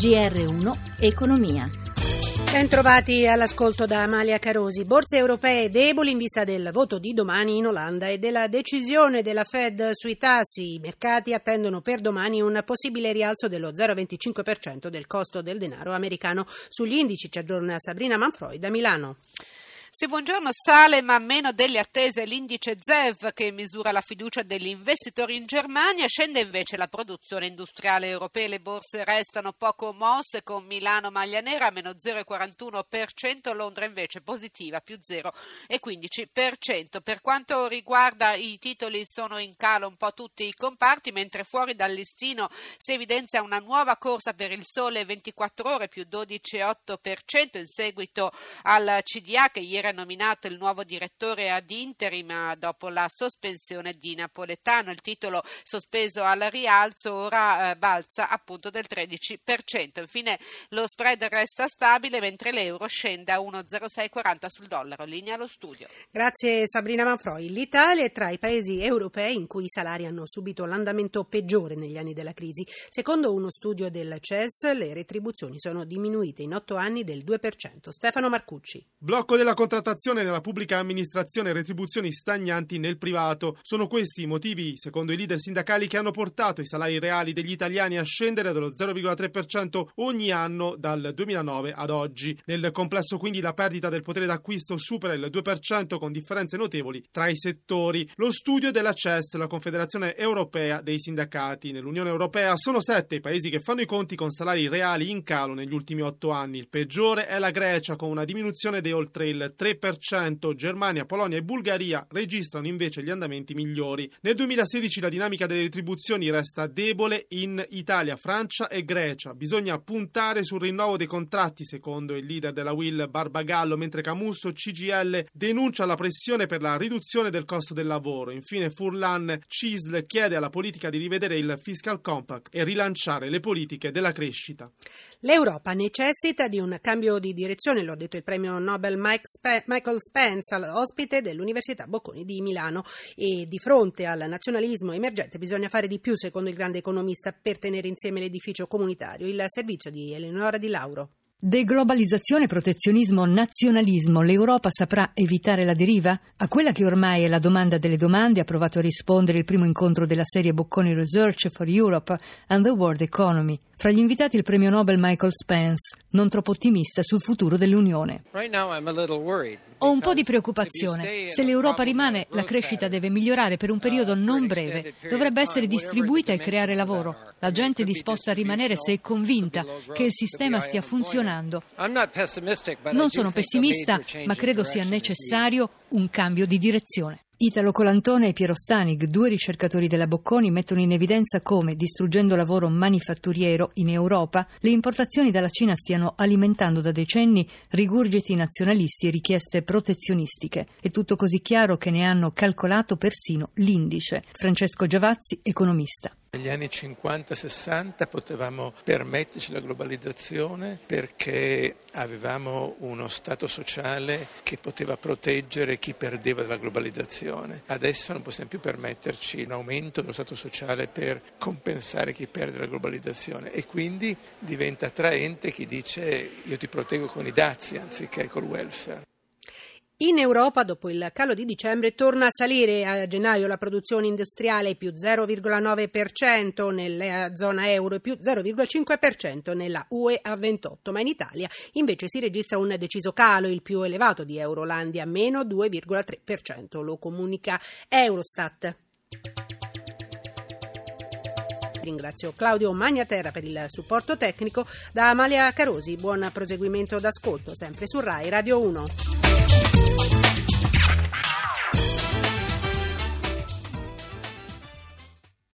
GR1 Economia. Bentrovati all'ascolto da Amalia Carosi. Borse europee deboli in vista del voto di domani in Olanda e della decisione della Fed sui tassi. I mercati attendono per domani un possibile rialzo dello 0,25% del costo del denaro americano. Sugli indici ci aggiorna Sabrina Manfroi da Milano. Sì, buongiorno. Sale ma meno delle attese l'indice ZEV che misura la fiducia degli investitori in Germania. Scende invece la produzione industriale europea. Le borse restano poco mosse con Milano maglia nera meno 0,41%, Londra invece positiva più 0,15%. Per quanto riguarda i titoli sono in calo un po' tutti i comparti, mentre fuori dal listino si evidenzia una nuova corsa per il sole 24 ore più 12,8% in seguito al CDA che ieri era nominato il nuovo direttore ad interim dopo la sospensione di Napoletano. Il titolo sospeso al rialzo ora eh, balza appunto del 13%. Infine lo spread resta stabile mentre l'euro scende a 1,0640 sul dollaro. Linea allo studio. Grazie Sabrina Manfroi. L'Italia è tra i paesi europei in cui i salari hanno subito l'andamento peggiore negli anni della crisi. Secondo uno studio del CES le retribuzioni sono diminuite in otto anni del 2%. Stefano Marcucci. Blocco della contrattazione nella pubblica amministrazione e retribuzioni stagnanti nel privato. Sono questi i motivi, secondo i leader sindacali, che hanno portato i salari reali degli italiani a scendere dello 0,3% ogni anno dal 2009 ad oggi. Nel complesso quindi la perdita del potere d'acquisto supera il 2% con differenze notevoli tra i settori. Lo studio della CES, la Confederazione Europea dei Sindacati. Nell'Unione Europea sono sette i paesi che fanno i conti con salari reali in calo negli ultimi otto anni. Il peggiore è la Grecia con una diminuzione di oltre il 3%, Germania, Polonia e Bulgaria registrano invece gli andamenti migliori. Nel 2016 la dinamica delle retribuzioni resta debole in Italia, Francia e Grecia. Bisogna puntare sul rinnovo dei contratti, secondo il leader della Will Barbagallo, mentre Camusso CGL denuncia la pressione per la riduzione del costo del lavoro. Infine Furlan Cisl chiede alla politica di rivedere il fiscal compact e rilanciare le politiche della crescita. L'Europa necessita di un cambio di direzione, lo ha detto il premio Nobel Mike Michael Spence, ospite dell'Università Bocconi di Milano. E di fronte al nazionalismo emergente bisogna fare di più, secondo il grande economista, per tenere insieme l'edificio comunitario. Il servizio di Eleonora Di Lauro. Deglobalizzazione, protezionismo, nazionalismo, l'Europa saprà evitare la deriva? A quella che ormai è la domanda delle domande ha provato a rispondere il primo incontro della serie Bocconi Research for Europe and the World Economy. Fra gli invitati il premio Nobel Michael Spence, non troppo ottimista sul futuro dell'Unione. Ho un po' di preoccupazione. Se l'Europa rimane, la crescita deve migliorare per un periodo non breve. Dovrebbe essere distribuita e creare lavoro. La gente è disposta a rimanere se è convinta che il sistema stia funzionando. Non sono pessimista, ma credo sia necessario un cambio di direzione. Italo Colantone e Piero Stanig, due ricercatori della Bocconi, mettono in evidenza come, distruggendo lavoro manifatturiero in Europa, le importazioni dalla Cina stiano alimentando da decenni rigurgiti nazionalisti e richieste protezionistiche. È tutto così chiaro che ne hanno calcolato persino l'indice. Francesco Giavazzi, economista. Negli anni 50-60 potevamo permetterci la globalizzazione perché avevamo uno Stato sociale che poteva proteggere chi perdeva dalla globalizzazione. Adesso non possiamo più permetterci un aumento dello Stato sociale per compensare chi perde la globalizzazione e quindi diventa attraente chi dice io ti proteggo con i dazi anziché col welfare. In Europa, dopo il calo di dicembre, torna a salire a gennaio la produzione industriale più 0,9% nella zona euro e più 0,5% nella UE a 28, ma in Italia invece si registra un deciso calo, il più elevato di Eurolandia, meno 2,3%, lo comunica Eurostat. Ringrazio Claudio Magnaterra per il supporto tecnico. Da Amalia Carosi, buon proseguimento d'ascolto, sempre su RAI Radio 1.